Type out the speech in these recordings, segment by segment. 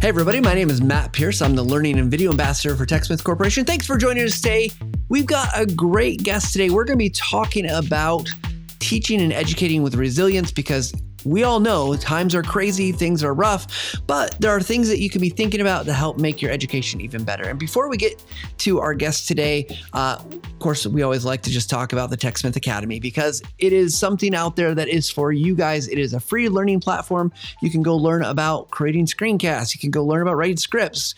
Hey, everybody, my name is Matt Pierce. I'm the Learning and Video Ambassador for TechSmith Corporation. Thanks for joining us today. We've got a great guest today. We're going to be talking about teaching and educating with resilience because we all know times are crazy, things are rough, but there are things that you can be thinking about to help make your education even better. And before we get to our guest today, uh, of course, we always like to just talk about the TechSmith Academy because it is something out there that is for you guys. It is a free learning platform. You can go learn about creating screencasts, you can go learn about writing scripts,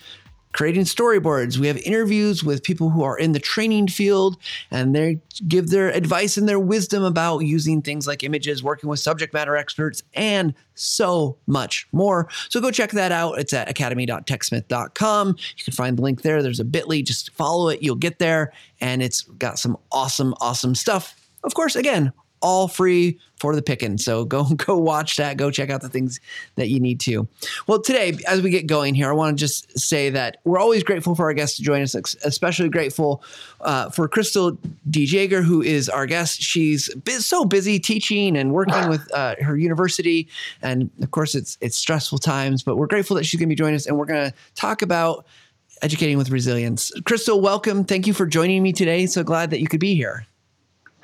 creating storyboards. We have interviews with people who are in the training field and they give their advice and their wisdom about using things like images, working with subject matter experts, and so much more. So go check that out. It's at academy.techsmith.com. You can find the link there. There's a bit.ly. Just follow it. You'll get there. And it's got some awesome, awesome stuff. Of course, again, all free for the picking. So go go watch that. Go check out the things that you need to. Well, today as we get going here, I want to just say that we're always grateful for our guests to join us. Especially grateful uh, for Crystal DeJaegher, who is our guest. She's so busy teaching and working with uh, her university, and of course it's it's stressful times. But we're grateful that she's going to be joining us, and we're going to talk about educating with resilience. Crystal, welcome. Thank you for joining me today. So glad that you could be here.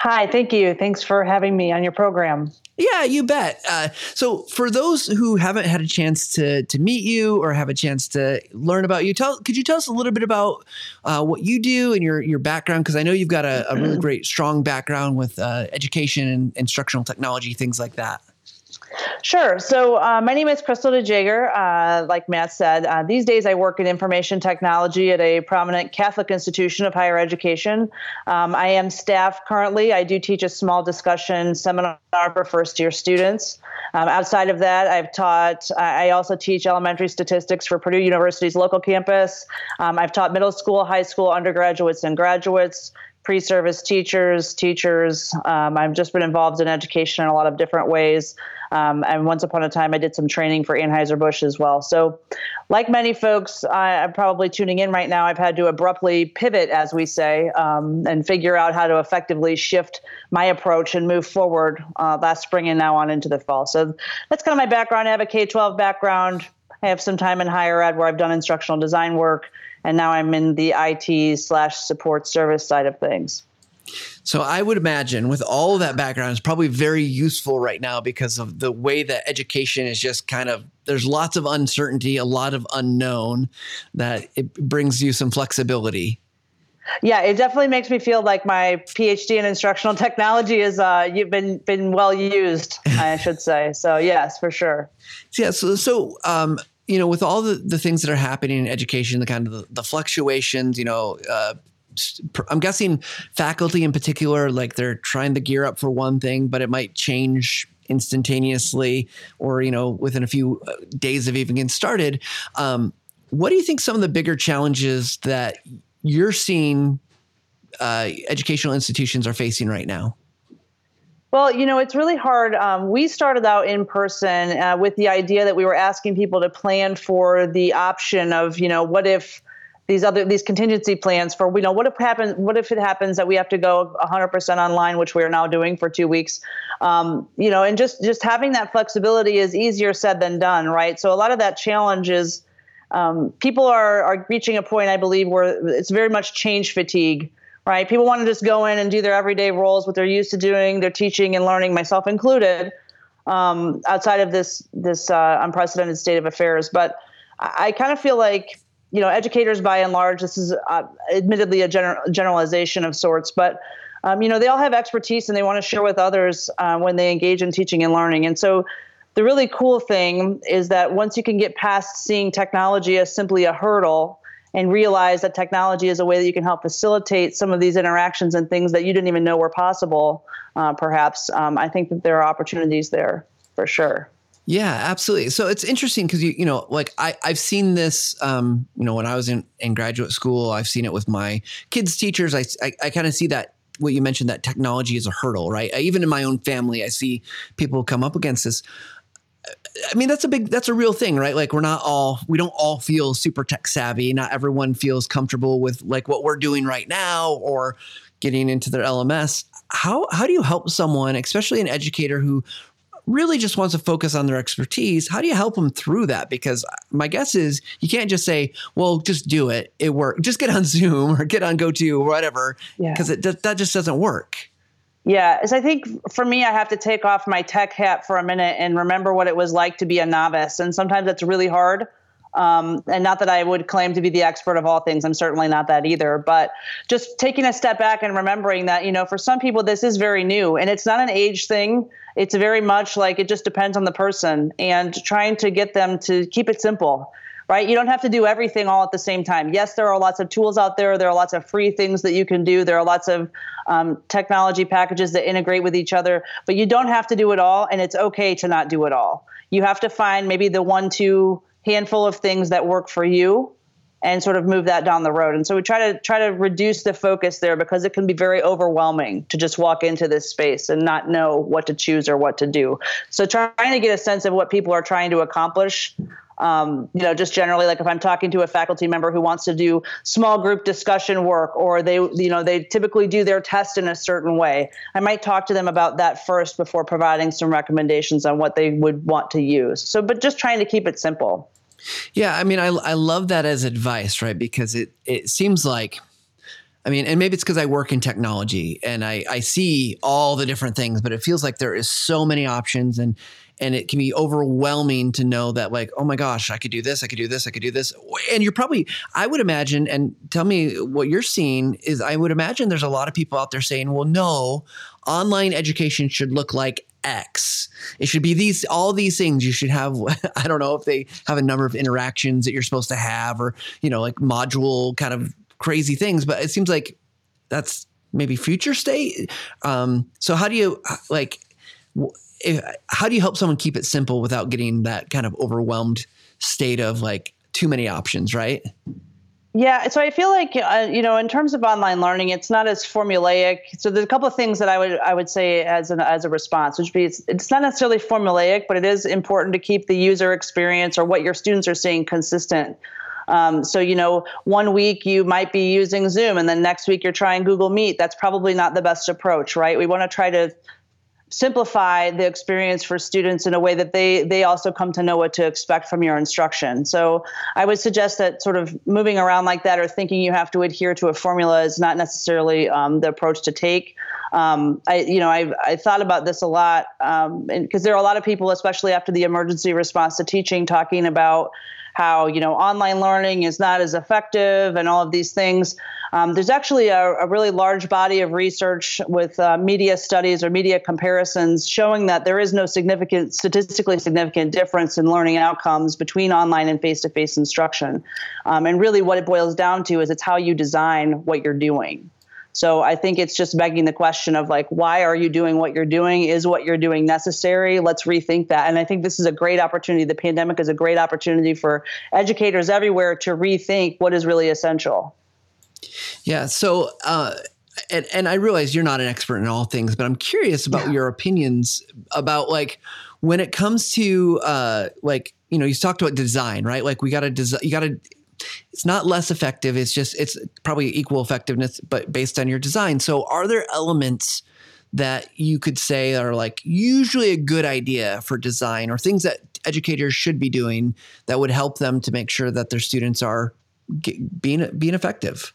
Hi, thank you. Thanks for having me on your program. Yeah, you bet. Uh, so, for those who haven't had a chance to to meet you or have a chance to learn about you, tell could you tell us a little bit about uh, what you do and your your background? Because I know you've got a, a, really great, strong background with uh, education and instructional technology, things like that. Sure. So uh, my name is Crystal DeJaegher. Uh, like Matt said, uh, these days I work in information technology at a prominent Catholic institution of higher education. Um, I am staff currently. I do teach a small discussion seminar for first year students. Um, outside of that, I've taught, I also teach elementary statistics for Purdue University's local campus. Um, I've taught middle school, high school, undergraduates, and graduates pre-service teachers, teachers. Um, I've just been involved in education in a lot of different ways. Um, and once upon a time, I did some training for Anheuser-Busch as well. So, like many folks, I, am probably tuning in right now. I've had to abruptly pivot, as we say, um, and figure out how to effectively shift my approach and move forward uh, last spring and now on into the fall. So, that's kind of my background. I have a K 12 background. I have some time in higher ed where I've done instructional design work, and now I'm in the IT slash support service side of things. So I would imagine with all of that background, it's probably very useful right now because of the way that education is just kind of there's lots of uncertainty, a lot of unknown that it brings you some flexibility. Yeah, it definitely makes me feel like my PhD in instructional technology is uh, you've been been well used, I should say. So yes, for sure. Yeah. So so um, you know, with all the, the things that are happening in education, the kind of the, the fluctuations, you know, uh, I'm guessing faculty in particular, like they're trying to gear up for one thing, but it might change instantaneously or, you know, within a few uh, days of even getting started. Um, what do you think some of the bigger challenges that you're seeing uh, educational institutions are facing right now? Well, you know, it's really hard. Um, we started out in person uh, with the idea that we were asking people to plan for the option of, you know, what if these other these contingency plans for you know what if happen what if it happens that we have to go 100% online which we are now doing for two weeks. Um, you know and just just having that flexibility is easier said than done right? So a lot of that challenge is um, people are are reaching a point i believe where it's very much change fatigue right? People want to just go in and do their everyday roles what they're used to doing their teaching and learning myself included um, outside of this this uh, unprecedented state of affairs. But I kind of feel like you know, educators by and large, this is uh, admittedly a gener- generalization of sorts, but um, you know, they all have expertise and they want to share with others uh, when they engage in teaching and learning. And so, the really cool thing is that once you can get past seeing technology as simply a hurdle and realize that technology is a way that you can help facilitate some of these interactions and things that you didn't even know were possible, uh, perhaps, um, I think that there are opportunities there for sure. Yeah, absolutely. So it's interesting because you you know like I I've seen this um you know when I was in in graduate school I've seen it with my kids teachers. I I, I kind of see that what you mentioned that technology is a hurdle right? I, even in my own family I see people come up against this. I mean that's a big that's a real thing right? Like we're not all we don't all feel super tech savvy. Not everyone feels comfortable with like what we're doing right now or getting into their LMS how how do you help someone especially an educator who really just wants to focus on their expertise, how do you help them through that? Because my guess is you can't just say, well, just do it. It works. Just get on Zoom or get on GoTo or whatever, because yeah. it that just doesn't work. Yeah, so I think for me, I have to take off my tech hat for a minute and remember what it was like to be a novice. And sometimes that's really hard. Um, and not that I would claim to be the expert of all things. I'm certainly not that either. But just taking a step back and remembering that, you know, for some people, this is very new and it's not an age thing. It's very much like it just depends on the person and trying to get them to keep it simple right? You don't have to do everything all at the same time. Yes, there are lots of tools out there. There are lots of free things that you can do. There are lots of um, technology packages that integrate with each other, but you don't have to do it all, and it's okay to not do it all. You have to find maybe the one, two, handful of things that work for you and sort of move that down the road. And so we try to try to reduce the focus there because it can be very overwhelming to just walk into this space and not know what to choose or what to do. So trying to get a sense of what people are trying to accomplish um, you know, just generally, like if I'm talking to a faculty member who wants to do small group discussion work, or they, you know, they typically do their test in a certain way, I might talk to them about that first before providing some recommendations on what they would want to use. So, but just trying to keep it simple. Yeah, I mean, I I love that as advice, right? Because it it seems like I mean, and maybe it's because I work in technology and I, I see all the different things, but it feels like there is so many options and and it can be overwhelming to know that like oh my gosh i could do this i could do this i could do this and you're probably i would imagine and tell me what you're seeing is i would imagine there's a lot of people out there saying well no online education should look like X. It should be these all these things. You should have I don't know if they have a number of interactions that you're supposed to have or you know like module kind of crazy things, but it seems like that's maybe future state. Um, so how do you like if, how do you help someone keep it simple without getting that kind of overwhelmed state of like too many options, right? Yeah, so I feel like uh, you know, in terms of online learning, it's not as formulaic. So there's a couple of things that I would I would say as an as a response, which be it's, it's not necessarily formulaic, but it is important to keep the user experience or what your students are seeing consistent. Um, so, you know, one week you might be using Zoom and then next week you're trying Google Meet. That's probably not the best approach, right? We want to try to simplify the experience for students in a way that they they also come to know what to expect from your instruction. So I would suggest that sort of moving around like that or thinking you have to adhere to a formula is not necessarily um, the approach to take. Um, I you know I I thought about this a lot because um, there are a lot of people, especially after the emergency response to teaching, talking about how you know online learning is not as effective and all of these things. Um, there's actually a, a, really large body of research with uh, media studies or media comparisons showing that there is no significant, statistically significant difference in learning outcomes between online and face to face instruction. Um, and really, what it boils down to is it's how you design what you're doing. So I think it's just begging the question of like, why are you doing what you're doing? Is what you're doing necessary? Let's rethink that. And I think this is a great opportunity. The pandemic is a great opportunity for educators everywhere to rethink what is really essential. Yeah. So, uh, and, and I realize you're not an expert in all things, but I'm curious about yeah. your opinions about like when it comes to uh, like you know you talked about design, right? Like we got to design, you got to. It's not less effective. It's just it's probably equal effectiveness, but based on your design. So, are there elements that you could say are like usually a good idea for design, or things that educators should be doing that would help them to make sure that their students are being being effective?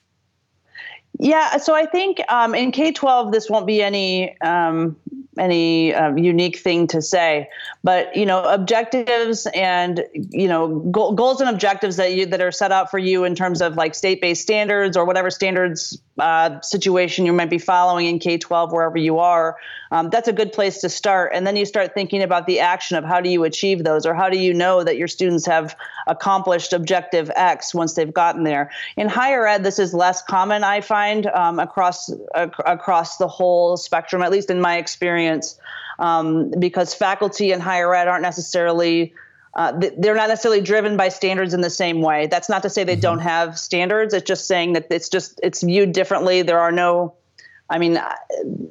Yeah, so I think um, in K twelve this won't be any um, any um, unique thing to say, but you know objectives and you know goals and objectives that you that are set out for you in terms of like state based standards or whatever standards uh, situation you might be following in K 12, wherever you are, um, that's a good place to start. And then you start thinking about the action of how do you achieve those, or how do you know that your students have accomplished objective X once they've gotten there. In higher ed, this is less common, I find, um, across ac- across the whole spectrum, at least in my experience, um, because faculty in higher ed aren't necessarily uh, they're not necessarily driven by standards in the same way. That's not to say they mm-hmm. don't have standards. It's just saying that it's just it's viewed differently. There are no, I mean, uh,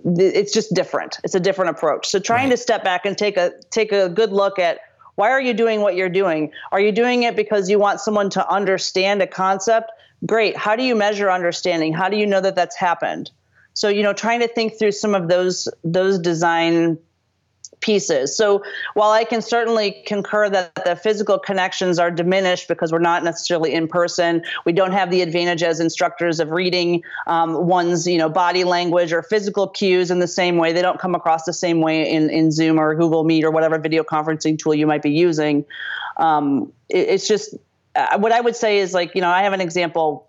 it's just different. It's a different approach. So trying right. to step back and take a take a good look at why are you doing what you're doing? Are you doing it because you want someone to understand a concept? Great. How do you measure understanding? How do you know that that's happened? So you know, trying to think through some of those those design pieces. So while I can certainly concur that the physical connections are diminished because we're not necessarily in person, we don't have the advantage as instructors of reading um, one's you know body language or physical cues in the same way. They don't come across the same way in in Zoom or Google Meet or whatever video conferencing tool you might be using. Um, it, it's just uh, what I would say is like, you know, I have an example.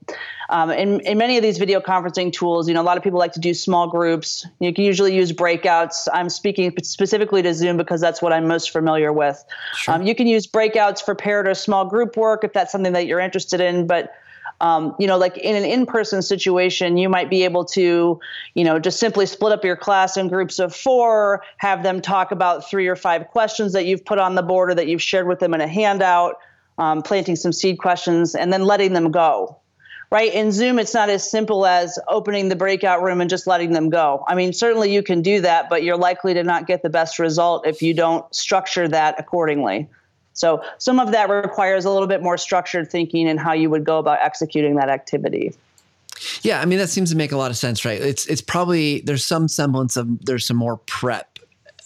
Um, in, in many of these video conferencing tools, you know, a lot of people like to do small groups. You can usually use breakouts. I'm speaking specifically to Zoom because that's what I'm most familiar with. Sure. Um, you can use breakouts for paired or small group work if that's something that you're interested in. But um, you know, like in an in-person situation, you might be able to, you know, just simply split up your class in groups of four, have them talk about three or five questions that you've put on the board or that you've shared with them in a handout um, planting some seed questions, and then letting them go. Right in Zoom, it's not as simple as opening the breakout room and just letting them go. I mean, certainly you can do that, but you're likely to not get the best result if you don't structure that accordingly. So some of that requires a little bit more structured thinking and how you would go about executing that activity. Yeah, I mean that seems to make a lot of sense, right? It's it's probably there's some semblance of there's some more prep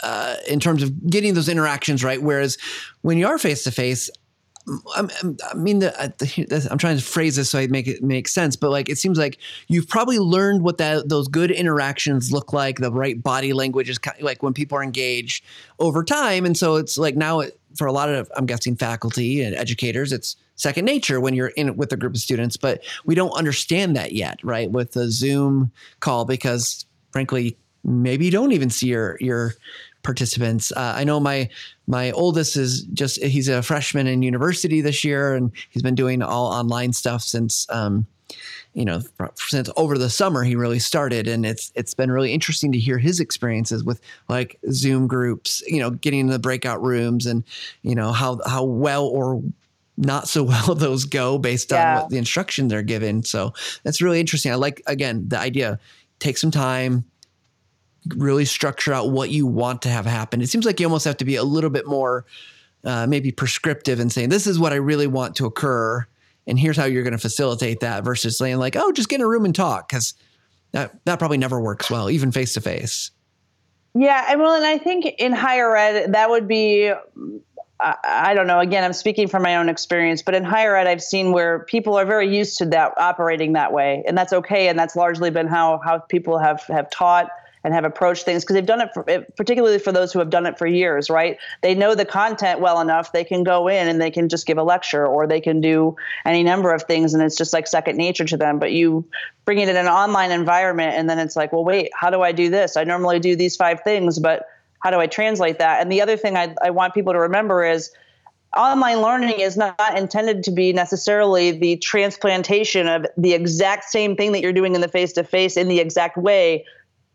uh, in terms of getting those interactions right. Whereas when you are face to face, I mean, the, I'm trying to phrase this so I make it make sense, but like it seems like you've probably learned what that those good interactions look like. The right body language is kind of like when people are engaged over time, and so it's like now it, for a lot of I'm guessing faculty and educators, it's second nature when you're in with a group of students. But we don't understand that yet, right? With the Zoom call, because frankly, maybe you don't even see your your participants. Uh, I know my my oldest is just he's a freshman in university this year, and he's been doing all online stuff since. Um, you know, since over the summer he really started, and it's it's been really interesting to hear his experiences with like Zoom groups, you know, getting in the breakout rooms, and you know how how well or not so well those go based yeah. on what the instructions are given. So that's really interesting. I like again the idea. Take some time, really structure out what you want to have happen. It seems like you almost have to be a little bit more uh, maybe prescriptive and saying, this is what I really want to occur. And here's how you're going to facilitate that versus saying like, oh, just get in a room and talk. Cause that, that probably never works well, even face to face. Yeah. And well, and I think in higher ed, that would be, I, I don't know. Again, I'm speaking from my own experience, but in higher ed, I've seen where people are very used to that operating that way, and that's okay. And that's largely been how how people have have taught and have approached things because they've done it for, eh, particularly for those who have done it for years right? They know the content well enough they can go in and they can just give a lecture or they can do any number of things and it's just like second nature to them. But you bring it in an online environment and then it's like well wait how do i do this? I normally do these five things but how do i translate that? And the other thing i, I want people to remember is online learning is not intended to be necessarily the transplantation of the exact same thing that you're doing in the face to face in the exact way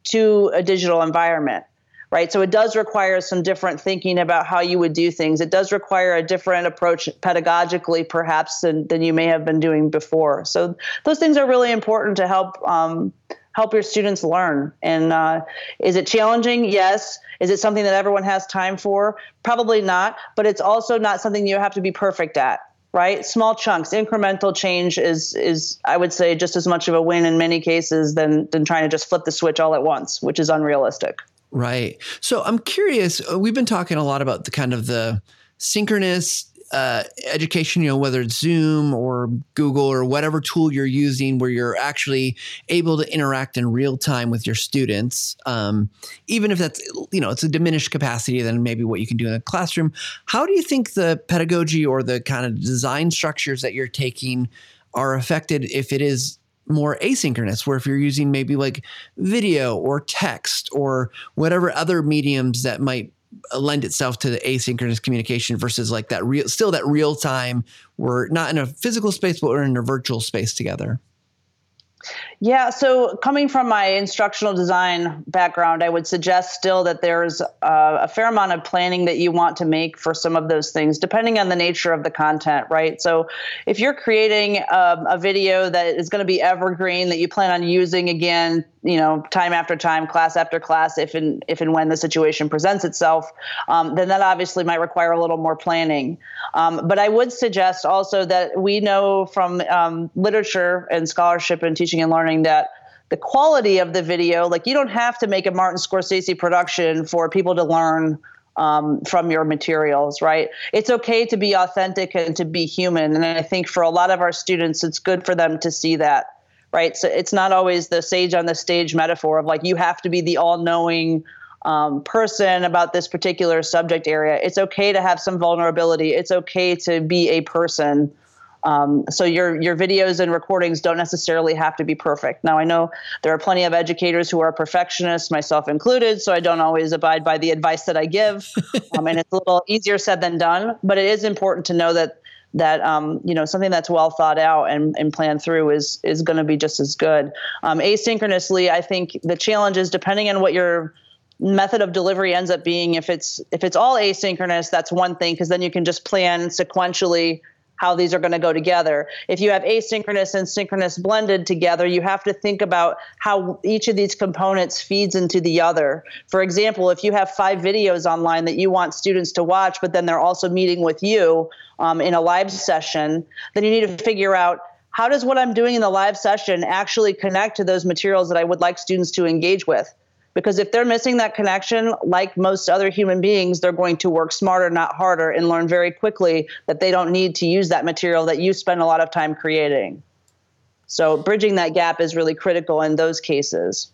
to a digital environment right? So it does require some different thinking about how you would do things. It does require a different approach pedagogically perhaps than, than you may have been doing before. So those things are really important to help um, help your students learn. And uh, is it challenging? Yes. Is it something that everyone has time for? Probably not. But it's also not something you have to be perfect at right? Small chunks, incremental change is is I would say just as much of a win in many cases than than trying to just flip the switch all at once, which is unrealistic. Right. So I'm curious. Uh, we've been talking a lot about the kind of the synchronous uh, education, you know, whether it's Zoom or Google or whatever tool you're using, where you're actually able to interact in real time with your students, um, even if that's, you know, it's a diminished capacity than maybe what you can do in a classroom. How do you think the pedagogy or the kind of design structures that you're taking are affected if it is more asynchronous where if you're using maybe like video or text or whatever other mediums that might lend itself to the asynchronous communication versus like that real still that real time we're not in a physical space but we're in a virtual space together yeah, so coming from my instructional design background, I would suggest still that there's a, a, fair amount of planning that you want to make for some of those things, depending on the nature of the content, right? So if you're creating um, a video that is going to be evergreen that you plan on using again, you know, time after time, class after class, if and if and when the situation presents itself, um, then that obviously might require a little more planning. Um, but I would suggest also that we know from um, literature and scholarship and teaching and learning that the quality of the video, like you don't have to make a Martin Scorsese production for people to learn um, from your materials, right? It's okay to be authentic and to be human. And I think for a lot of our students, it's good for them to see that, right? So it's not always the sage on the stage metaphor of like, you have to be the all knowing um, person about this particular subject area. It's okay to have some vulnerability. It's okay to be a person. Um, so your your videos and recordings don't necessarily have to be perfect. Now I know there are plenty of educators who are perfectionists, myself included. So I don't always abide by the advice that I give, um, and it's a little easier said than done. But it is important to know that that um, you know something that's well thought out and, and planned through is is going to be just as good. Um, asynchronously, I think the challenge is depending on what your method of delivery ends up being if it's if it's all asynchronous that's one thing because then you can just plan sequentially how these are going to go together. If you have asynchronous and synchronous blended together, you have to think about how each of these components feeds into the other. For example, if you have five videos online that you want students to watch, but then they're also meeting with you um, in a live session, then you need to figure out how does what I'm doing in the live session actually connect to those materials that I would like students to engage with? Because if they're missing that connection, like most other human beings, they're going to work smarter, not harder, and learn very quickly that they don't need to use that material that you spend a lot of time creating. So bridging that gap is really critical in those cases.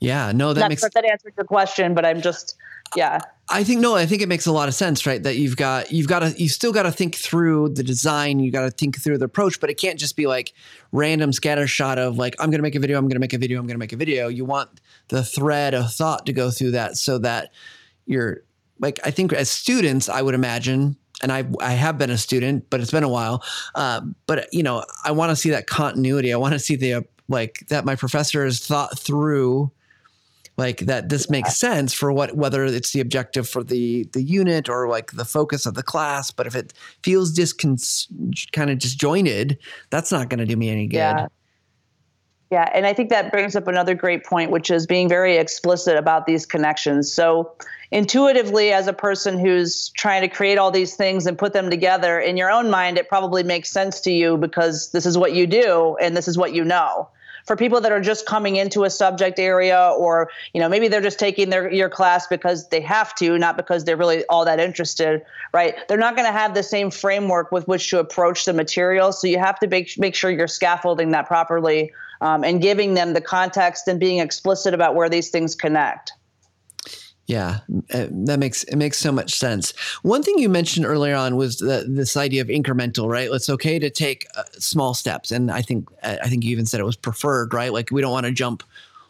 Yeah, no, that not makes sure that answered your question, but I'm just yeah. I think no, I think it makes a lot of sense, right? That you've got you've got to you still got to think through the design, you got to think through the approach, but it can't just be like random scatter shot of like I'm going to make a video, I'm going to make a video, I'm going to make a video. You want the thread of thought to go through that so that you're like I think as students, I would imagine and I I have been a student, but it's been a while. Uh, but you know, I want to see that continuity. I want to see the like that my professor has thought through like that this makes sense for what whether it's the objective for the the unit or like the focus of the class but if it feels discon kind of disjointed that's not going to do me any good yeah. Yeah, and I think that brings up another great point, which is being very explicit about these connections. So, intuitively, as a person who's trying to create all these things and put them together, in your own mind, it probably makes sense to you because this is what you do and this is what you know for people that are just coming into a subject area or you know maybe they're just taking their your class because they have to not because they're really all that interested right? They're not going to have the same framework with which to approach the material. So you have to make, make sure you're scaffolding that properly um, and giving them the context and being explicit about where these things connect yeah, uh, that makes it makes so much sense. One thing you mentioned earlier on was the, this idea of incremental, right? It's okay to take uh, small steps, and I think uh, I think you even said it was preferred, right? Like we don't want to jump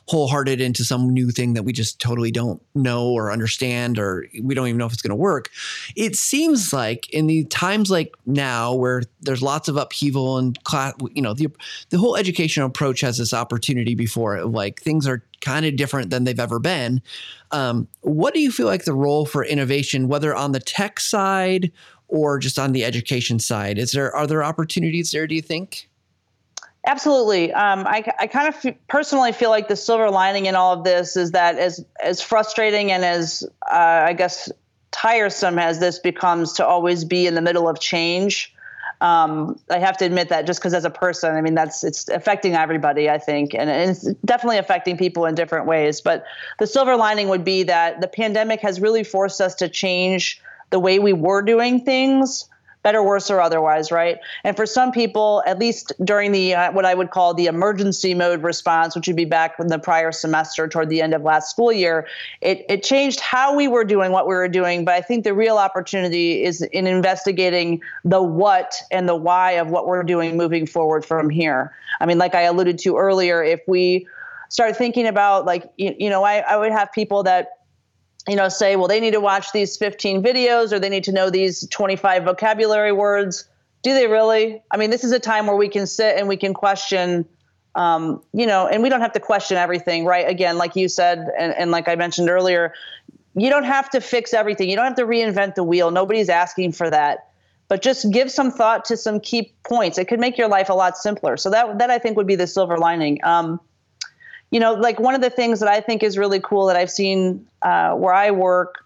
wholehearted into some new thing that we just totally don't know or understand or we don't even know if it's going to work. It seems like in the times like now where there's lots of upheaval and class, you know, the the whole educational approach has this opportunity before it. Like things are kind of different than they've ever been. Um, what do you feel like the role for innovation, whether on the tech side or just on the education side, is there are there opportunities there? Do you think? Absolutely. Um, I, I kind of f- personally feel like the silver lining in all of this is that as as frustrating and as uh, I guess tiresome as this becomes to always be in the middle of change, um, I have to admit that just because as a person, I mean that's it's affecting everybody. I think, and, and it's definitely affecting people in different ways. But the silver lining would be that the pandemic has really forced us to change the way we were doing things better, worse, or otherwise, right? And for some people, at least during the uh, what I would call the emergency mode response, which would be back in the prior semester toward the end of last school year, it, it changed how we were doing what we were doing. But I think the real opportunity is in investigating the what and the why of what we're doing moving forward from here. I mean, like I alluded to earlier, if we start thinking about like you, you know I, I would have people that you know, say, well, they need to watch these 15 videos or they need to know these 25 vocabulary words. Do they really? I mean, this is a time where we can sit and we can question, um, you know, and we don't have to question everything, right? Again, like you said, and, and like I mentioned earlier, you don't have to fix everything. You don't have to reinvent the wheel. Nobody's asking for that. But just give some thought to some key points. It could make your life a lot simpler. So that that I think would be the silver lining. Um, you know, like one of the things that I think is really cool that I've seen uh, where I work.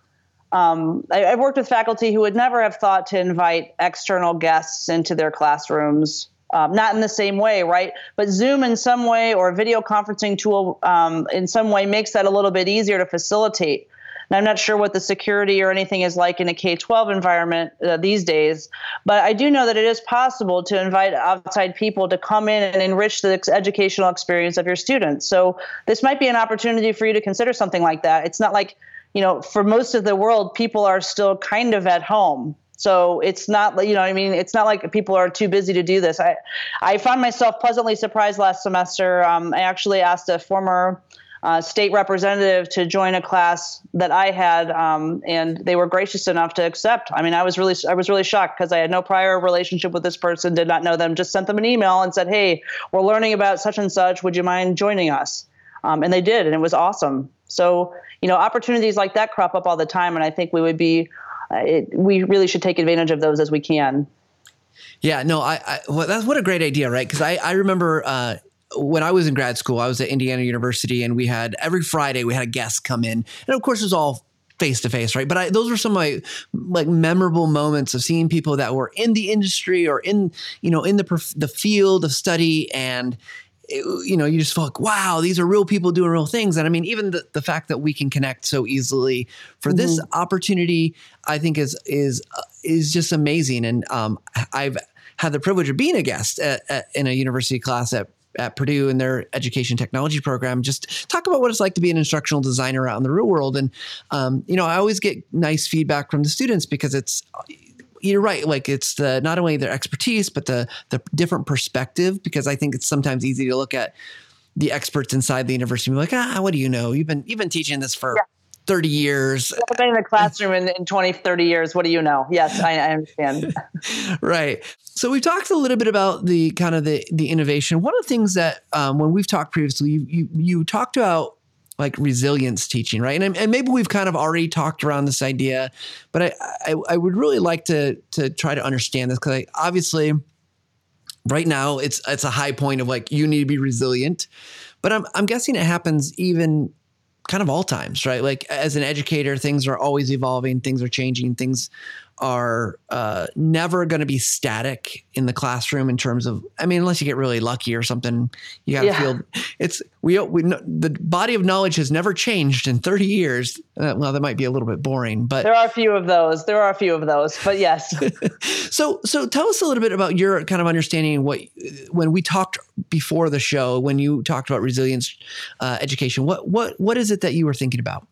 Um, I, have worked with faculty who would never have thought to invite external guests into their classrooms. Um, not in the same way, right? But Zoom in some way or a video conferencing tool um, in some way makes that a little bit easier to facilitate. And I'm not sure what the security or anything is like in a K 12 environment uh, these days, but I do know that it is possible to invite outside people to come in and enrich the educational experience of your students. So this might be an opportunity for you to consider something like that. It's not like, you know, for most of the world, people are still kind of at home. So it's not, like you know, I mean, it's not like people are too busy to do this. I, I found myself pleasantly surprised last semester. Um, I actually asked a former uh, state representative to join a class that I had, um, and they were gracious enough to accept. I mean, I was really, I was really shocked because I had no prior relationship with this person, did not know them, just sent them an email and said, "Hey, we're learning about such and such. Would you mind joining us?" Um, and they did, and it was awesome. So, you know, opportunities like that crop up all the time, and I think we would be it, we really should take advantage of those as we can. Yeah, no, I, I well, that's what a great idea, right? Because I, I remember uh, when I was in grad school, I was at Indiana University, and we had every Friday we had a guest come in, and of course it was all face to face, right? But I, those were some of my like memorable moments of seeing people that were in the industry or in you know in the the field of study, and you know, you just feel like, wow, these are real people doing real things. And I mean, even the, the fact that we can connect so easily for mm-hmm. this opportunity, I think is is uh, is just amazing. And um, I've had the privilege of being a guest at, at, in a university class at at Purdue in their education technology program. Just talk about what it's like to be an instructional designer out in the real world. And um, you know, I always get nice feedback from the students because it's you're right. Like it's the not only their expertise, but the the different perspective. Because I think it's sometimes easy to look at the experts inside the university and be like, ah, what do you know? You've been you've been teaching this for yeah. 30 years. I've been in the classroom in, in 20, 30 years. What do you know? Yes, I, I understand. right. So we've talked a little bit about the kind of the the innovation. One of the things that um, when we've talked previously, you, you you talked about like resilience teaching, right? And, and maybe we've kind of already talked around this idea, but I, I, I would really like to to try to understand this because obviously right now it's it's a high point of like you need to be resilient, but I'm I'm guessing it happens even kind of all times, right? Like as an educator, things are always evolving, things are changing, things are uh, never going to be static in the classroom in terms of i mean unless you get really lucky or something you got to yeah. feel it's we, we the body of knowledge has never changed in 30 years. Uh, well that might be a little bit boring but there are a few of those. There are a few of those but yes. So so tell us a little bit about your kind of understanding what when we talked before the show when you talked about resilience uh, education what what what is it that you were thinking about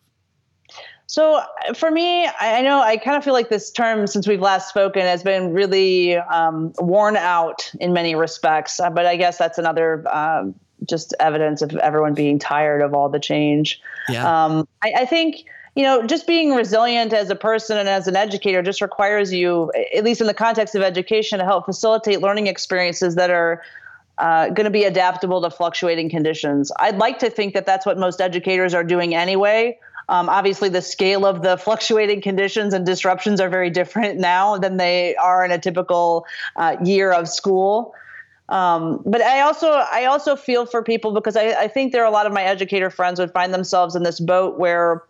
so uh, for me, I know I kind of feel like this term, since we've last spoken, has been really um, worn out in many respects. Uh, but I guess that's another um, just evidence of everyone being tired of all the change. Yeah. Um, I, I think you know, just being resilient as a person and as an educator just requires you, at least in the context of education, to help facilitate learning experiences that are uh, going to be adaptable to fluctuating conditions. I'd like to think that that's what most educators are doing anyway. Um, obviously, the scale of the fluctuating conditions and disruptions are very different now than they are in a typical uh, year of school. Um, but I also I also feel for people because I, I, think there are a lot of my educator friends would find themselves in this boat where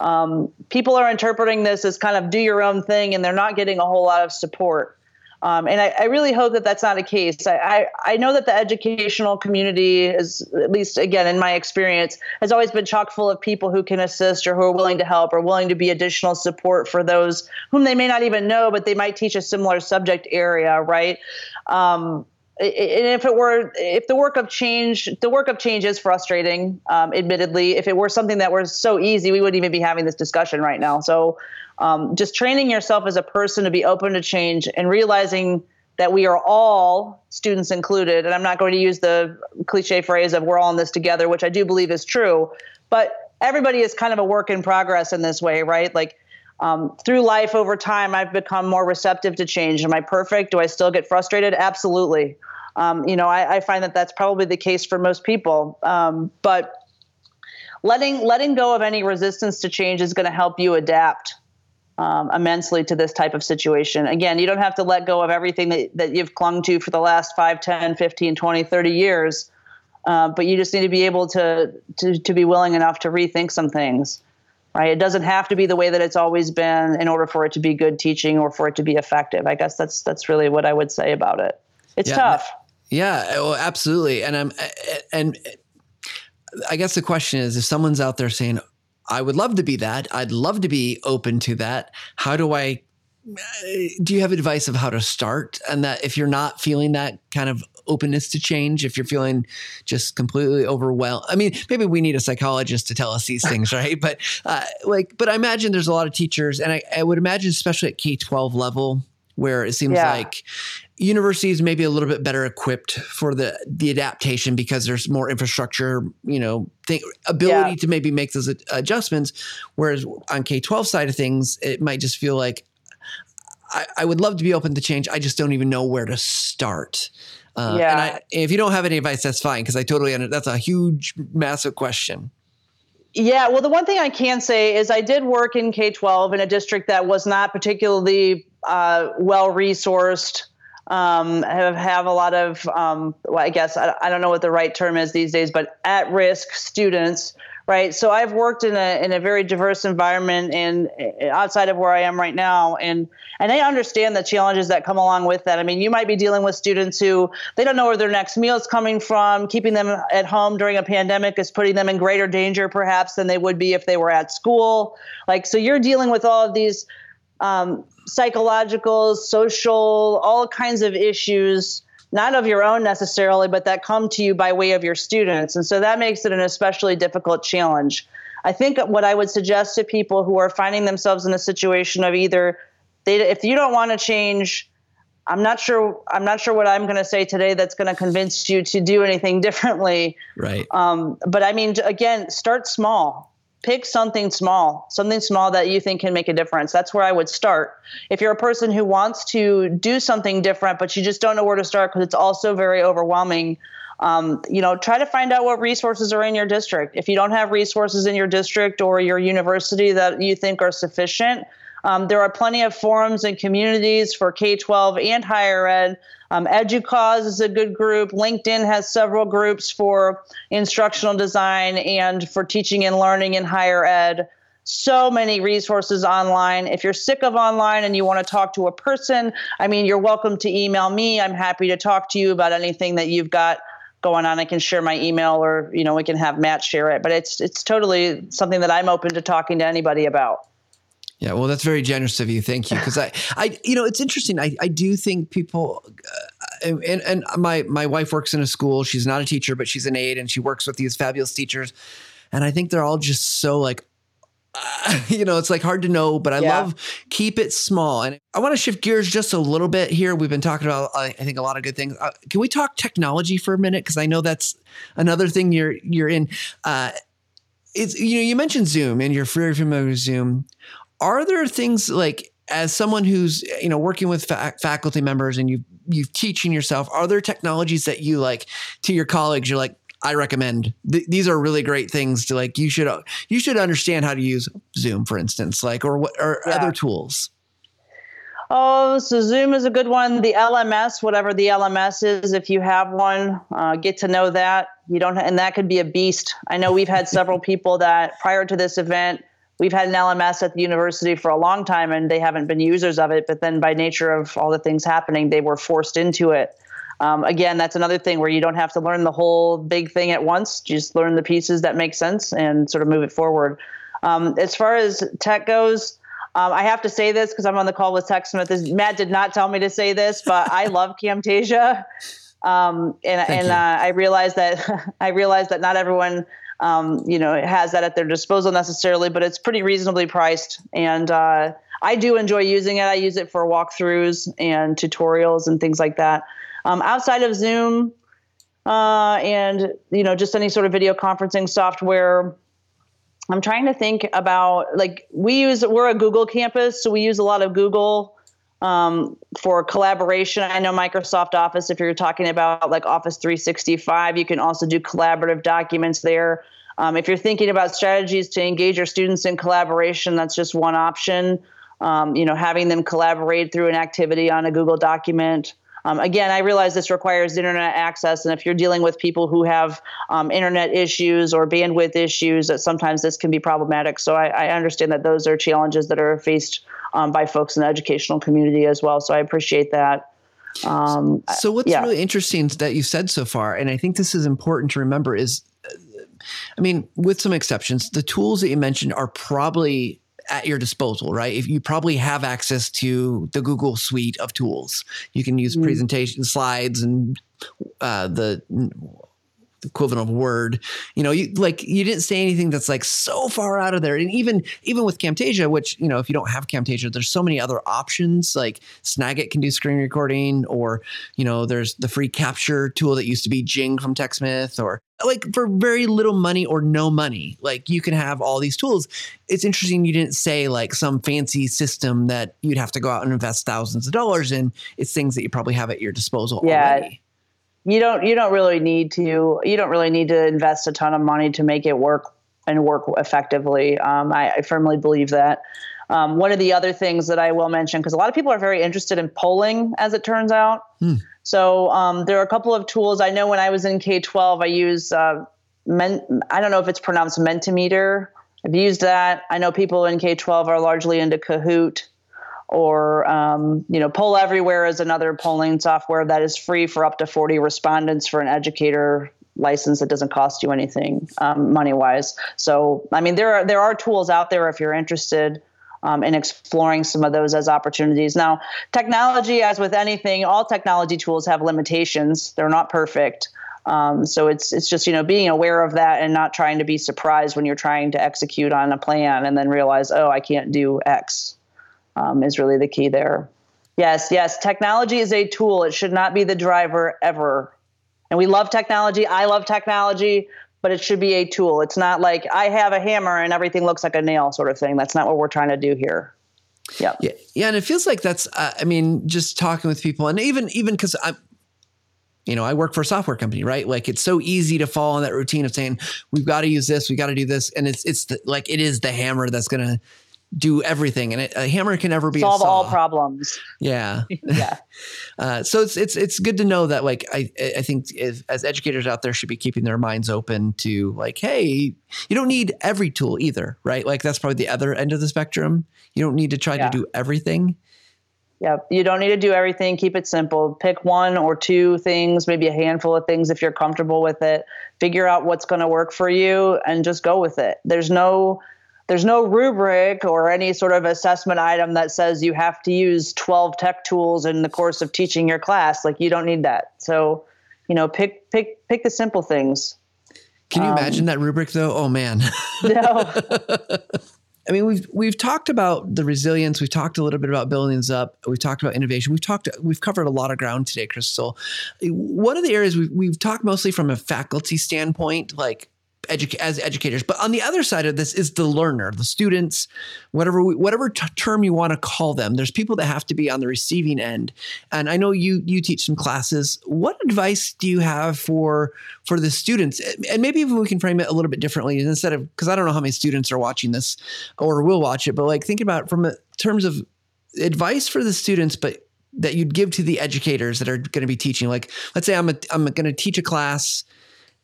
um, people are interpreting this as kind of do your own thing and they're not getting a whole lot of support. Um, and I, I, really hope that that's not a case. I, I, I, know that the educational community is, at least again in my experience, has always been chock full of people who can assist or who are willing to help or willing to be additional support for those whom they may not even know, but they might teach a similar subject area, right? Um, and if it were if the work of change the work of change is frustrating um, admittedly if it were something that were so easy we wouldn't even be having this discussion right now so um, just training yourself as a person to be open to change and realizing that we are all students included and i'm not going to use the cliche phrase of we're all in this together which i do believe is true but everybody is kind of a work in progress in this way right like um, through life over time, I've become more receptive to change. Am I perfect? Do I still get frustrated? Absolutely. Um, you know, I, I, find that that's probably the case for most people. Um, but letting letting go of any resistance to change is going to help you adapt um, immensely to this type of situation. Again, you don't have to let go of everything that, that you've clung to for the last 5, 10, 15, 20, 30 years. Uh, but you just need to be able to, to, to be willing enough to rethink some things right? It doesn't have to be the way that it's always been in order for it to be good teaching or for it to be effective. I guess that's that's really what I would say about it. It's yeah, tough. Yeah, well, absolutely. And I'm and I guess the question is if someone's out there saying I would love to be that. I'd love to be open to that. How do I do you have advice of how to start and that if you're not feeling that kind of openness to change if you're feeling just completely overwhelmed i mean maybe we need a psychologist to tell us these things right but uh, like but i imagine there's a lot of teachers and I, I would imagine especially at k-12 level where it seems yeah. like universities may be a little bit better equipped for the the adaptation because there's more infrastructure, you know, ability yeah. to maybe make those adjustments. Whereas on K twelve side of things, it might just feel like I, I, would love to be open to change. I just don't even know where to start. Uh, yeah. And I, if you don't have any advice, that's fine because I totally understand. That's a huge, massive question. Yeah, well, the one thing I can say is I did work in K 12 in a district that was not particularly uh, well resourced. Um, have have a lot of, um, well, I guess I, I don't know what the right term is these days, but at risk students right? So I've worked in a in a very diverse environment and uh, outside of where I am right now, and and I understand the challenges that come along with that. I mean, you might be dealing with students who they don't know where their next meal is coming from. Keeping them at home during a pandemic is putting them in greater danger, perhaps, than they would be if they were at school. Like, so you're dealing with all of these um, psychological, social, all kinds of issues not of your own necessarily, but that come to you by way of your students. And so that makes it an especially difficult challenge. I think what I would suggest to people who are finding themselves in a situation of either they, if you don't want to change, I'm not sure. I'm not sure what I'm going to say today that's going to convince you to do anything differently. Right. Um, but I mean, again, start small pick something small, something small that you think can make a difference. That's where I would start. If you're a person who wants to do something different, but you just don't know where to start because it's also very overwhelming, um, you know, try to find out what resources are in your district. If you don't have resources in your district or your university that you think are sufficient, um, there are plenty of forums and communities for K 12 and higher ed. Um, EDUCAUSE is a good group. LinkedIn has several groups for instructional design and for teaching and learning in higher ed. So many resources online. If you're sick of online and you want to talk to a person, I mean, you're welcome to email me. I'm happy to talk to you about anything that you've got going on. I can share my email or, you know, we can have Matt share it. But it's it's totally something that I'm open to talking to anybody about. Yeah, well, that's very generous of you. Thank you. Because I, I, you know, it's interesting. I, I do think people, uh, and and my my wife works in a school. She's not a teacher, but she's an aide, and she works with these fabulous teachers. And I think they're all just so like, uh, you know, it's like hard to know. But I yeah. love keep it small. And I want to shift gears just a little bit here. We've been talking about, I think, a lot of good things. Uh, can we talk technology for a minute? Because I know that's another thing you're you're in. Uh, it's you know you mentioned Zoom and you're very familiar with Zoom are there things like as someone who's you know working with fa- faculty members and you you teaching yourself are there technologies that you like to your colleagues you're like I recommend th- these are really great things to like you should you should understand how to use Zoom for instance like or what or yeah. other tools Oh, so Zoom is a good one. The LMS, whatever the LMS is, if you have one, uh, get to know that. You don't, and that could be a beast. I know we've had several people that prior to this event we've had an LMS at the university for a long time and they haven't been users of it. But then by nature of all the things happening, they were forced into it. Um, again, that's another thing where you don't have to learn the whole big thing at once. Just learn the pieces that make sense and sort of move it forward. Um, as far as tech goes, um, I have to say this because I'm on the call with TechSmith. Matt did not tell me to say this, but I love Camtasia. Um, and and uh, I realize that I realize that not everyone um, you know, it has that at their disposal necessarily, but it's pretty reasonably priced. And uh, I do enjoy using it. I use it for walkthroughs and tutorials and things like that. Um, outside of Zoom uh, and you know just any sort of video conferencing software, I'm trying to think about like we use we're a Google campus, so we use a lot of Google. Um, for collaboration. I know Microsoft Office, if you're talking about like Office 365, you can also do collaborative documents there. Um, if you're thinking about strategies to engage your students in collaboration, that's just one option. Um, you know, having them collaborate through an activity on a Google document. Um, again, I realize this requires internet access, and if you're dealing with people who have um, internet issues or bandwidth issues, that sometimes this can be problematic. So I, I understand that those are challenges that are faced um, by folks in the educational community as well. So I appreciate that. Um, so what's yeah. really interesting that you said so far, and I think this is important to remember, is I mean, with some exceptions, the tools that you mentioned are probably at your disposal, right? If you probably have access to the Google suite of tools, you can use mm-hmm. presentation slides and uh, the equivalent of word. You know you like you didn't say anything that's like so far out of there. And even even with camtasia which you know if you don't have camtasia there's so many other options. Like snagit can do screen recording or you know there's the free capture tool that used to be jing from techsmith or like for very little money or no money. Like you can have all these tools. It's interesting you didn't say like some fancy system that you'd have to go out and invest thousands of dollars in. It's things that you probably have at your disposal yeah. already you don't you don't really need to you don't really need to invest a ton of money to make it work and work effectively. Um, I, I, firmly believe that. Um, one of the other things that I will mention, because a lot of people are very interested in polling, as it turns out. Hmm. So um, there are a couple of tools. I know when I was in K twelve, I used uh, men, I don't know if it's pronounced Mentimeter. I've used that. I know people in K twelve are largely into Kahoot or um, you know poll everywhere is another polling software that is free for up to 40 respondents for an educator license that doesn't cost you anything um, money wise so i mean there are there are tools out there if you're interested um, in exploring some of those as opportunities. Now technology as with anything all technology tools have limitations. They're not perfect. Um, so it's it's just you know being aware of that and not trying to be surprised when you're trying to execute on a plan and then realize oh I can't do X um, is really the key there. Yes, yes. Technology is a tool. It should not be the driver ever. And we love technology. I love technology, but it should be a tool. It's not like I have a hammer and everything looks like a nail sort of thing. That's not what we're trying to do here. Yeah. Yeah. Yeah. And it feels like that's, uh, I mean, just talking with people and even, even because I'm, you know, I work for a software company, right? Like it's so easy to fall in that routine of saying, we've got to use this, we got to do this. And it's, it's the, like, it is the hammer that's going to do everything, and it, a hammer can never be solve all problems. Yeah, yeah. uh, so it's it's it's good to know that like I I think if, as educators out there should be keeping their minds open to like, hey, you don't need every tool either, right? Like that's probably the other end of the spectrum. You don't need to try yeah. to do everything. Yeah, you don't need to do everything. Keep it simple. Pick one or two things, maybe a handful of things if you're comfortable with it. Figure out what's going to work for you and just go with it. There's no there's no rubric or any sort of assessment item that says you have to use 12 tech tools in the course of teaching your class like you don't need that so you know pick pick pick the simple things can you um, imagine that rubric though oh man no I mean, we've we've talked about the resilience. We've talked a little bit about buildings up. We've talked about innovation. We've talked. We've covered a lot of ground today, Crystal. One of the areas we've we've talked mostly from a faculty standpoint, like edu- as educators. But on the other side of this is the learner, the students, whatever we, whatever t- term you want to call them. There's people that have to be on the receiving end. And I know you you teach some classes. What advice do you have for for the students? And maybe even we can frame it a little bit differently instead of because I don't know how many students are watching this or will watch it, but like think about from a, terms of advice for the students, but that you'd give to the educators that are going to be teaching. Like, let's say I'm a, I'm going to teach a class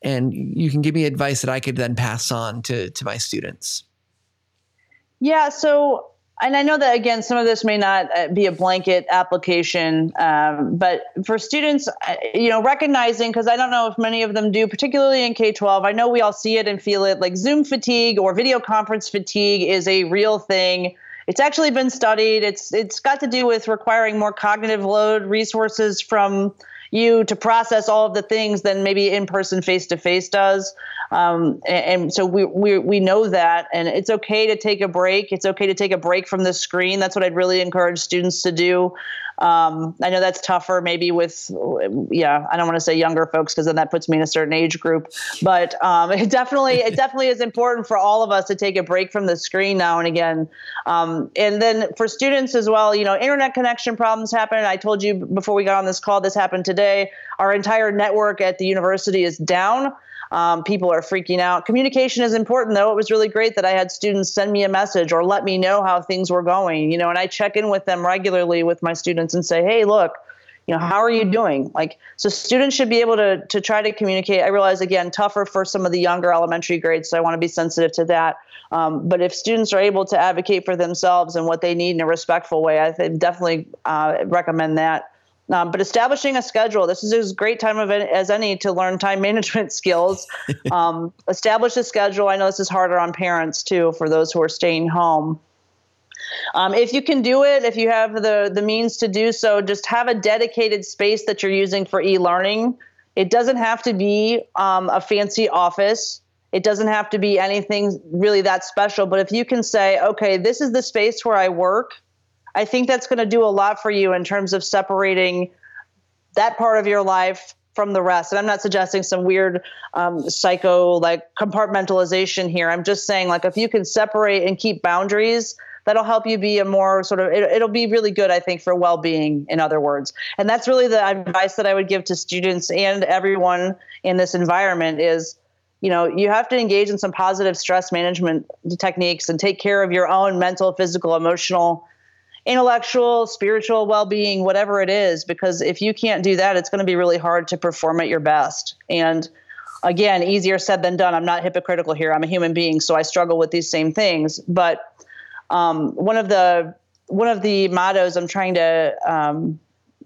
and you can give me advice that I could then pass on to to my students. Yeah, so and I know that again, some of this may not uh, be a blanket application, um, but for students, you know, recognizing because I don't know if many of them do, particularly in K twelve. I know we all see it and feel it, like Zoom fatigue or video conference fatigue is a real thing. It's actually been studied. It's it's got to do with requiring more cognitive load, resources from you to process all of the things than maybe in person face to face does. Um, and, and, so we, we we know that, and it's okay to take a break. It's okay to take a break from the screen. That's what I'd really encourage students to do. Um, I know that's tougher, maybe with yeah. I don't want to say younger folks because then that puts me in a certain age group. But um, it definitely it definitely is important for all of us to take a break from the screen now and again. Um, and then for students as well, you know, internet connection problems happen. I told you before we got on this call, this happened today. Our entire network at the university is down. Um, people are freaking out. Communication is important, though. It was really great that I had students send me a message or let me know how things were going. You know, and I check in with them regularly with my students and say, "Hey, look." You know, how are you doing? Like, so students should be able to to try to communicate. I realize again, tougher for some of the younger elementary grades, so I want to be sensitive to that. Um, but if students are able to advocate for themselves and what they need in a respectful way, I definitely uh, recommend that Um, but establishing a schedule, this is as great time of it as any to learn time management skills. um, establish a schedule. I know this is harder on parents too for those who are staying home. Um, if you can do it, if you have the the means to do so, just have a dedicated space that you're using for e-learning. It doesn't have to be um, a fancy office. It doesn't have to be anything really that special. But if you can say, okay, this is the space where I work, I think that's going to do a lot for you in terms of separating that part of your life from the rest. And I'm not suggesting some weird um, psycho like compartmentalization here. I'm just saying, like, if you can separate and keep boundaries, that'll help you be a more sort of it, will be really good i think for well-being in other words and that's really the advice that i would give to students and everyone in this environment is you know you have to engage in some positive stress management techniques and take care of your own mental physical emotional intellectual spiritual well-being whatever it is because if you can't do that it's going to be really hard to perform at your best and again easier said than done i'm not hypocritical here i'm a human being so i struggle with these same things but um, one of the one of the mottos I'm trying to um,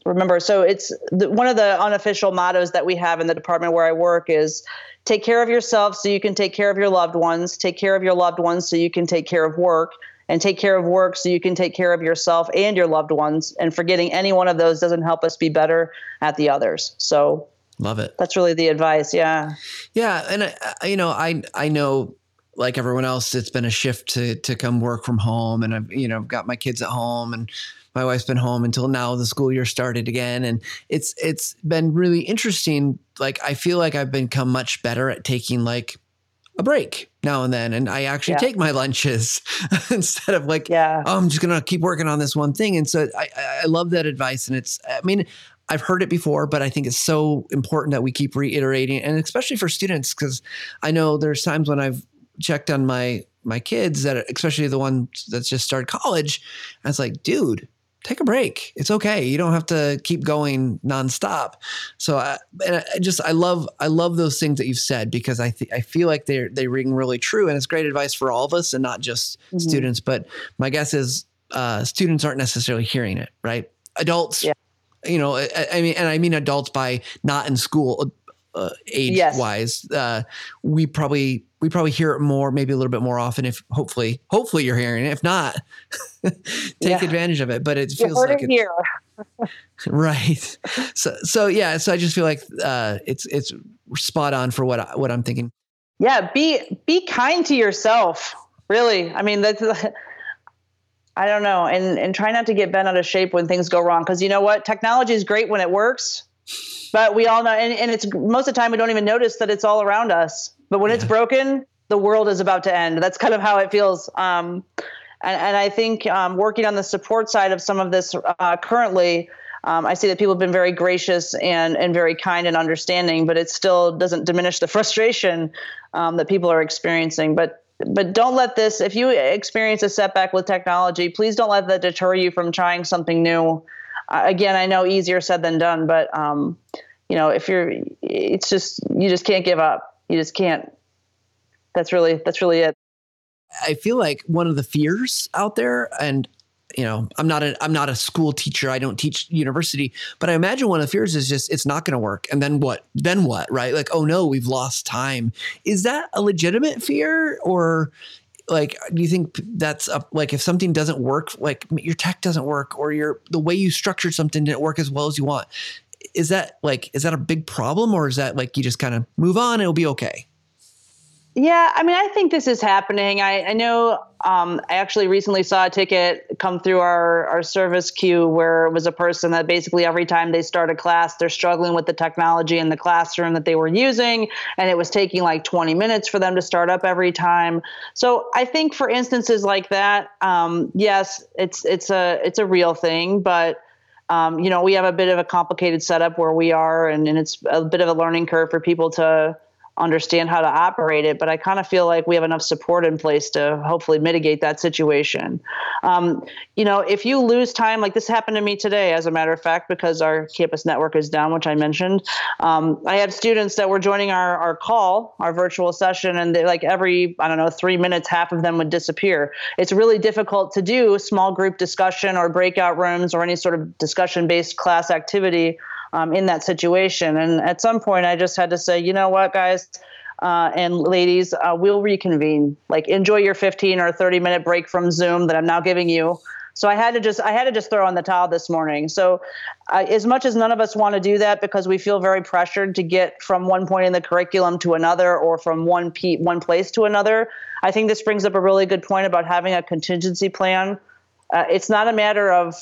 remember. So it's the, one of the unofficial mottos that we have in the department where I work is take care of yourself so you can take care of your loved ones. Take care of your loved ones so you can take care of work. And take care of work so you can take care of yourself and your loved ones. And forgetting any one of those doesn't help us be better at the others. So love it. That's really the advice. Yeah. Yeah, and I, you know, I I know like everyone else, it's been a shift to to come work from home, and I've you know got my kids at home, and my wife's been home until now. The school year started again, and it's it's been really interesting. Like I feel like I've become much better at taking like a break now and then, and I actually yeah. take my lunches instead of like, yeah, oh, I'm just gonna keep working on this one thing. And so I I love that advice, and it's I mean I've heard it before, but I think it's so important that we keep reiterating, and especially for students, because I know there's times when I've checked on my my kids that especially the one that's just started college. I was like, dude, take a break. It's okay. You don't have to keep going nonstop. So I, and I just I love I love those things that you've said because I th- I feel like they they ring really true and it's great advice for all of us and not just mm-hmm. students. But my guess is uh, students aren't necessarily hearing it, right? Adults, yeah. you know, I, I mean, and I mean adults by not in school uh, age yes. wise. Uh, we probably we probably hear it more, maybe a little bit more often. If hopefully, hopefully you're hearing it. If not, take yeah. advantage of it. But it feels like it here. right. So so yeah. So I just feel like uh, it's it's spot on for what I, what I'm thinking. Yeah. Be be kind to yourself. Really. I mean that's. I don't know, and and try not to get bent out of shape when things go wrong. Because you know what, technology is great when it works, but we all know, and, and it's most of the time we don't even notice that it's all around us. But when yeah. it's broken, the world is about to end. That's kind of how it feels. Um, and, and, I think um, working on the support side of some of this uh, currently, um, I see that people have been very gracious and and very kind and understanding, but it still doesn't diminish the frustration um, that people are experiencing. But but don't let this. If you experience a setback with technology, please don't let that deter you from trying something new. Uh, again, I know easier said than done, but um, you know, if you're, it's just you just can't give up you just can't. That's really that's really it. I feel like one of the fears out there, and you know, I'm not a I'm not a school teacher. I don't teach university, but I imagine one of the fears is just it's not going to work. And then what? Then what? Right? Like, oh no, we've lost time. Is that a legitimate fear, or like do you think that's a, like if something doesn't work, like your tech doesn't work, or your the way you structured something didn't work as well as you want? Is that like is that a big problem or is that like you just kind of move on it'll be okay? Yeah i mean i think this is happening. I, I know um, i actually recently saw a ticket come through our, our service queue where it was a person that basically every time they start a class they're struggling with the technology in the classroom that they were using and it was taking like 20 minutes for them to start up every time. So i think for instances like that um, yes it's it's a it's a real thing but um, you know, we have a bit of a complicated setup where we are, and, and it's a bit of a learning curve for people to understand how to operate it. But I kind of feel like we have enough support in place to hopefully mitigate that situation. Um, you know, if you lose time, like this happened to me today, as a matter of fact, because our campus network is down, which I mentioned. Um, I had students that were joining our, our call, our virtual session, and they like every, I don't know, three minutes, half of them would disappear. It's really difficult to do small group discussion or breakout rooms or any sort of discussion based class activity um, in that situation. And at some point, I just had to say, you know what, guys. Uh, and ladies, uh, we'll reconvene. Like, enjoy your 15 or 30 minute break from Zoom that I'm now giving you. So I had to just I had to just throw on the towel this morning. So uh, as much as none of us want to do that because we feel very pressured to get from one point in the curriculum to another or from one p one place to another, I think this brings up a really good point about having a contingency plan. Uh, it's not a matter of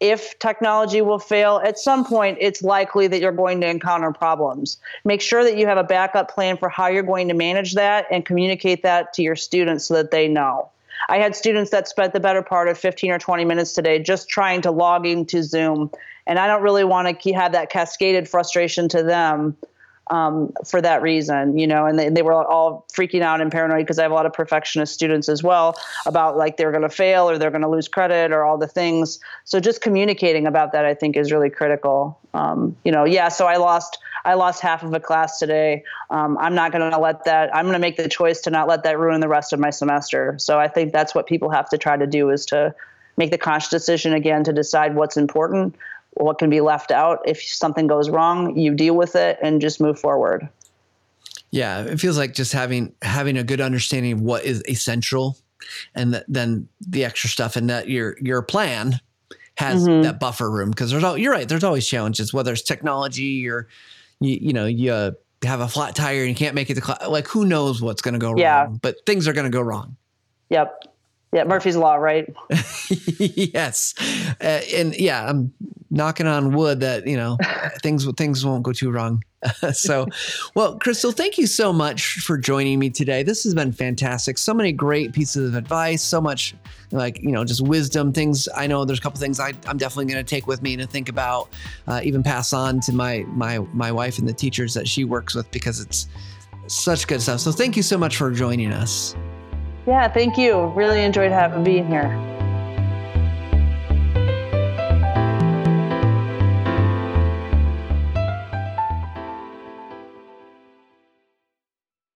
if technology will fail, at some point it's likely that you're going to encounter problems. Make sure that you have a backup plan for how you're going to manage that and communicate that to your students so that they know. I had students that spent the better part of 15 or 20 minutes today just trying to log into Zoom, and I don't really want to have that cascaded frustration to them um, for that reason, you know, and they, they were all freaking out and paranoid because I have a lot of perfectionist students as well about like they're going to fail or they're going to lose credit or all the things. So just communicating about that, I think, is really critical. Um, you know, yeah. So I lost I lost half of a class today. Um, I'm not going to let that. I'm going to make the choice to not let that ruin the rest of my semester. So I think that's what people have to try to do is to make the conscious decision again to decide what's important what can be left out. If something goes wrong, you deal with it and just move forward. Yeah, it feels like just having having a good understanding of what is essential, and that, then the extra stuff, and that your your plan has mm-hmm. that buffer room because there's all you're right. There's always challenges, whether it's technology or you you know you uh, have a flat tire and you can't make it to class. Like who knows what's going to go yeah. wrong? But things are going to go wrong. Yep. Yeah, Murphy's Law, right? yes, uh, and yeah, I'm knocking on wood that you know things things won't go too wrong. so, well, Crystal, thank you so much for joining me today. This has been fantastic. So many great pieces of advice. So much, like you know, just wisdom. Things I know. There's a couple things I, am definitely going to take with me to think about, uh, even pass on to my my my wife and the teachers that she works with because it's such good stuff. So, thank you so much for joining us. Yeah, thank you. Really enjoyed having being here.